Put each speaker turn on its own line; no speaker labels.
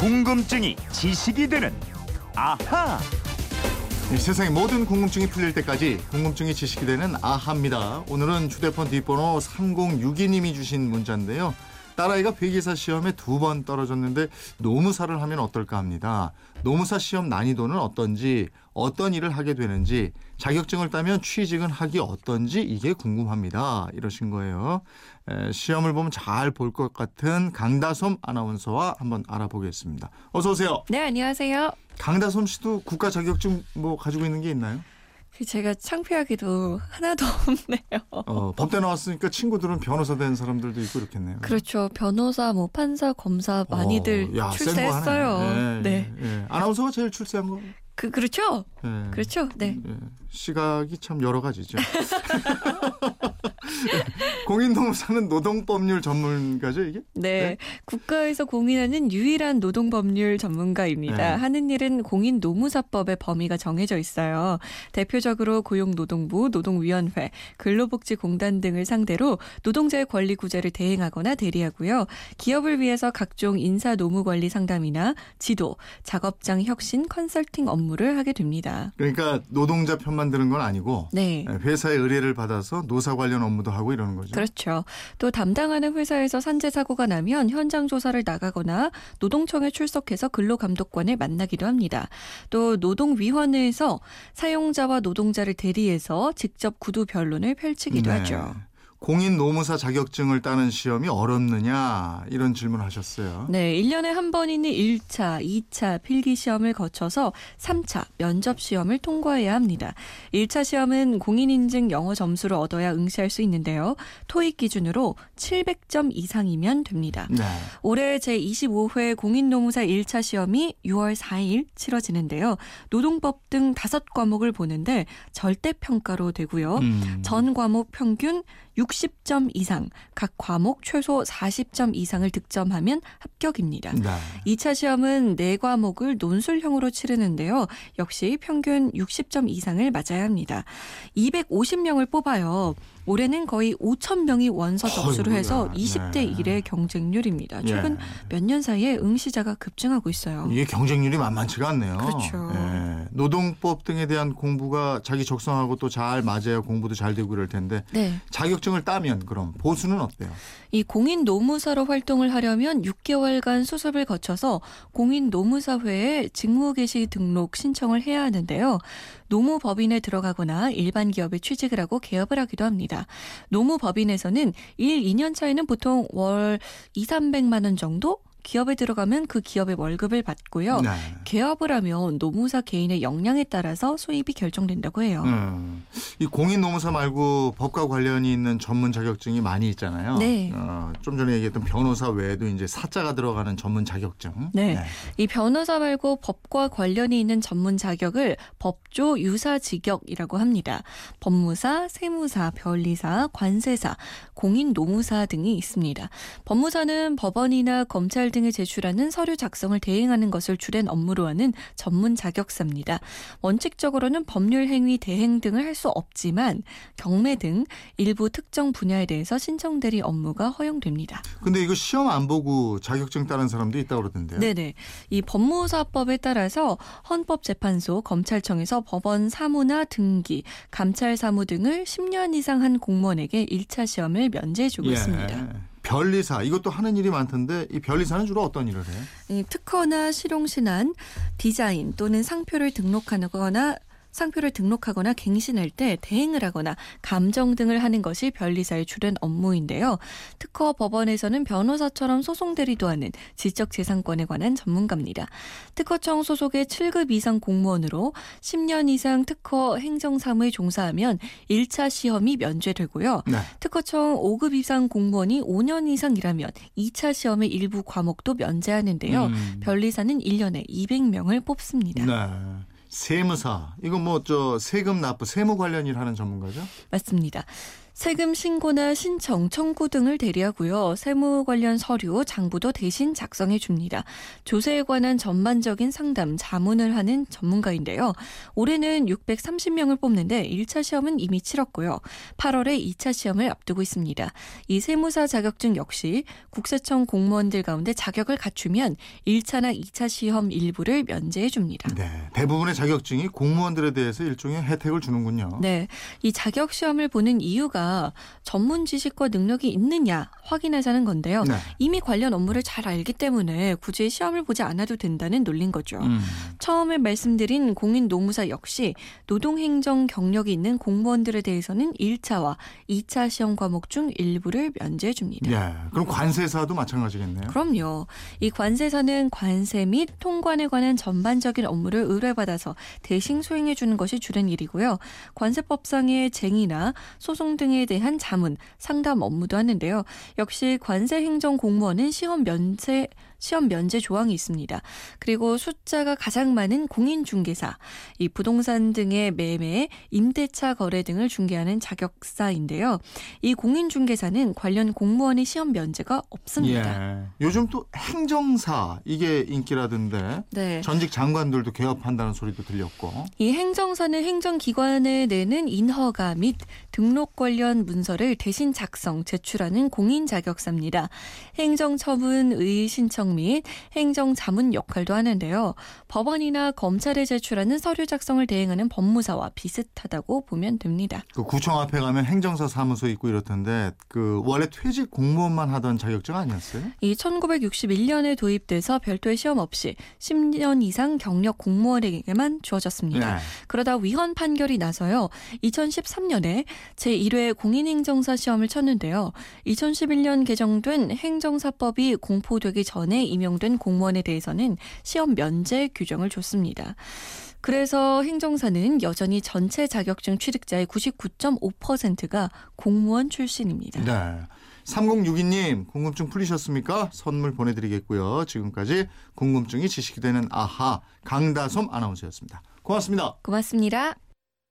궁금증이 지식이 되는 아하.
이 세상의 모든 궁금증이 풀릴 때까지 궁금증이 지식이 되는 아하입니다. 오늘은 휴대폰 뒷번호 3062님이 주신 문자인데요. 딸아이가 회계사 시험에 두 번 떨어졌는데 노무사를 하면 어떨까 합니다. 노무사 시험 난이도는 어떤지 어떤 일을 하게 되는지 자격증을 따면 취직은 하기 어떤지 이게 궁금합니다. 이러신 거예요. 에, 시험을 보면 잘 볼 것 같은 강다솜 아나운서와 한번 알아보겠습니다. 어서 오세요.
네, 안녕하세요.
강다솜 씨도 국가 자격증 뭐 가지고 있는 게 있나요?
그 제가 창피하기도 하나도 없네요.
어, 법대 나왔으니까 친구들은 변호사 된 사람들도 있고 이렇겠네요.
그렇죠. 변호사, 뭐 판사, 검사 많이들
어, 야,
출세했어요.
하네.
네.
예, 예. 아나운서가 제일 출세한 거.
그 그렇죠.
예.
그렇죠. 네.
예. 시각이 참 여러 가지죠. 공인노무사는 노동법률 전문가죠 이게?
네.
네.
국가에서 공인하는 유일한 노동법률 전문가입니다.
네.
하는 일은 공인노무사법의 범위가 정해져 있어요. 대표적으로 고용노동부, 노동위원회, 근로복지공단 등을 상대로 노동자의 권리 구제를 대행하거나 대리하고요. 기업을 위해서 각종 인사 노무 관리 상담이나 지도, 작업장 혁신 컨설팅 업무를 하게 됩니다.
그러니까 노동자 편만 드는 건 아니고
네.
예, 회사의 의뢰를 받아서 노사 관련 업무 도 하고 이러는 거죠.
그렇죠. 또 담당하는 회사에서 산재 사고가 나면 현장 조사를 나가거나 노동청에 출석해서 근로감독관을 만나기도 합니다. 또 노동위원회에서 사용자와 노동자를 대리해서 직접 구두 변론을 펼치기도
네.
하죠.
공인 노무사 자격증을 따는 시험이 어렵느냐 이런 질문 하셨어요.
네, 1년에 한 번 있는 1차, 2차 필기 시험을 거쳐서 3차 면접 시험을 통과해야 합니다. 1차 시험은 공인 인증 영어 점수를 얻어야 응시할 수 있는데요. 토익 기준으로 700점 이상이면 됩니다.
네.
올해 제25회 공인 노무사 1차 시험이 6월 4일 치러지는데요. 노동법 등 다섯 과목을 보는데 절대 평가로 되고요.
음.
전 과목 평균 60점 이상, 각 과목 최소 40점 이상을 득점하면 합격입니다.
네.
2차 시험은 4과목을 논술형으로 치르는데요. 역시 평균 60점 이상을 맞아야 합니다. 250명을 뽑아요. 올해는 거의 5천 명이 원서 접수를 해서
어이구야.
20대
네.
1의 경쟁률입니다. 최근
예.
몇년 사이에 응시자가 급증하고 있어요.
이게 경쟁률이 만만치가 않네요.
그렇죠.
예. 노동법 등에 대한 공부가 자기 적성하고 또 잘 맞아야 공부도 잘 되고 그럴 텐데
네.
자격증을 따면 그럼 보수는 어때요?
이 공인 노무사로 활동을 하려면 6개월간 수습을 거쳐서 공인 노무사회에 직무 개시 등록 신청을 해야 하는데요. 노무법인에 들어가거나 일반 기업에 취직을 하고 개업을 하기도 합니다. 노무법인에서는 1, 2년 차에는 보통 월 2, 300만 원 정도 기업에 들어가면 그 기업의 월급을 받고요.
네.
개업을 하면 노무사 개인의 역량에 따라서 수입이 결정된다고 해요.
음. 이 공인 노무사 말고 법과 관련이 있는 전문 자격증이 많이 있잖아요.
네.
어, 좀 전에 얘기했던 변호사 외에도 이제 사자가 들어가는 전문 자격증.
네. 이 변호사 말고 법과 관련이 있는 전문 자격을 법조 유사 직역이라고 합니다. 법무사, 세무사, 변리사, 관세사, 공인 노무사 등이 있습니다. 법무사는 법원이나 검찰 등에 제출하는 서류 작성을 대행하는 것을 주된 업무로 하는 전문 자격사입니다. 원칙적으로는 법률 행위 대행 등을 할 수 없지만 경매 등 일부 특정 분야에 대해서 신청 대리 업무가 허용됩니다.
근데 이거 시험 안 보고 자격증 따는 사람도 있다고 그러던데요.
네네. 이 법무사법에 따라서 헌법재판소, 검찰청에서 법원 사무나 등기, 감찰 사무 등을 10년 이상 한 공무원에게 1차 시험을 면제해 주고
예.
있습니다.
변리사 이것도 하는 일이 많던데 이 변리사는 주로 어떤 일을 해요?
이 특허나 실용신안, 디자인 또는 상표를 등록하거나 상표를 등록하거나 갱신할 때 대행을 하거나 감정 등을 하는 것이 변리사의 주된 업무인데요. 특허 법원에서는 변호사처럼 소송 대리도 하는 지적재산권에 관한 전문가입니다. 특허청 소속의 7급 이상 공무원으로 10년 이상 특허 행정사무에 종사하면 1차 시험이 면제되고요.
네.
특허청 5급 이상 공무원이 5년 이상 일하면 2차 시험의 일부 과목도 면제하는데요.
음.
변리사는 1년에 200명을 뽑습니다.
네. 세무사 이거 뭐저 세금 납부 세무 관련 일 하는 전문가죠?
맞습니다. 세금 신고나 신청, 청구 등을 대리하고요. 세무 관련 서류, 장부도 대신 작성해 줍니다. 조세에 관한 전반적인 상담, 자문을 하는 전문가인데요. 올해는 630명을 뽑는데 1차 시험은 이미 치렀고요. 8월에 2차 시험을 앞두고 있습니다. 이 세무사 자격증 역시 국세청 공무원들 가운데 자격을 갖추면 1차나 2차 시험 일부를 면제해 줍니다.
네, 대부분의 자격증이 공무원들에 대해서 일종의 혜택을 주는군요.
네. 이 자격 시험을 보는 이유가 전문 지식과 능력이 있느냐 확인하자는 건데요.
네.
이미 관련 업무를 잘 알기 때문에 굳이 시험을 보지 않아도 된다는 논리인 거죠.
음.
처음에 말씀드린 공인 노무사 역시 노동행정 경력이 있는 공무원들에 대해서는 1차와 2차 시험 과목 중 일부를 면제해 줍니다.
예, 그럼 관세사도 마찬가지겠네요.
그럼요. 이 관세사는 관세 및 통관에 관한 전반적인 업무를 의뢰받아서 대신 수행해 주는 것이 주된 일이고요. 관세법상의 쟁의나 소송 등에 대한 자문, 상담 업무도 하는데요. 역시 관세 행정 공무원은 시험 면제 시험 면제 조항이 있습니다. 그리고 숫자가 가장 많은 공인중개사, 이 부동산 등의 매매, 임대차 거래 등을 중개하는 자격사인데요. 이 공인중개사는 관련 공무원의 시험 면제가 없습니다.
예. 요즘 또 행정사 이게 인기라던데
네.
전직 장관들도 개업한다는 소리도 들렸고.
이 행정사는 행정기관에 내는 인허가 및 등록 관련 문서를 대신 작성, 제출하는 공인 자격사입니다. 행정처분의 신청 및 행정 자문 역할도 하는데요. 법원이나 검찰에 제출하는 서류 작성을 대행하는 법무사와 비슷하다고 보면 됩니다.
그 구청 앞에 가면 행정사 사무소 있고 이렇던데 그 원래 퇴직 공무원만 하던 자격증 아니었어요?
이 1961년에 도입돼서 별도의 시험 없이 10년 이상 경력 공무원에게만 주어졌습니다.
네.
그러다 위헌 판결이 나서요. 2013년에 제1회 공인행정사 시험을 쳤는데요. 2011년 개정된 행정사법이 공포되기 전에 임용된 공무원에 대해서는 시험 면제 규정을 줬습니다. 그래서 행정사는 여전히 전체 자격증 취득자의 99.5%가 공무원 출신입니다.
네. 3062님 궁금증 풀리셨습니까? 선물 보내드리겠고요. 지금까지 궁금증이 지식이 되는 아하 강다솜 아나운서였습니다. 고맙습니다.
고맙습니다.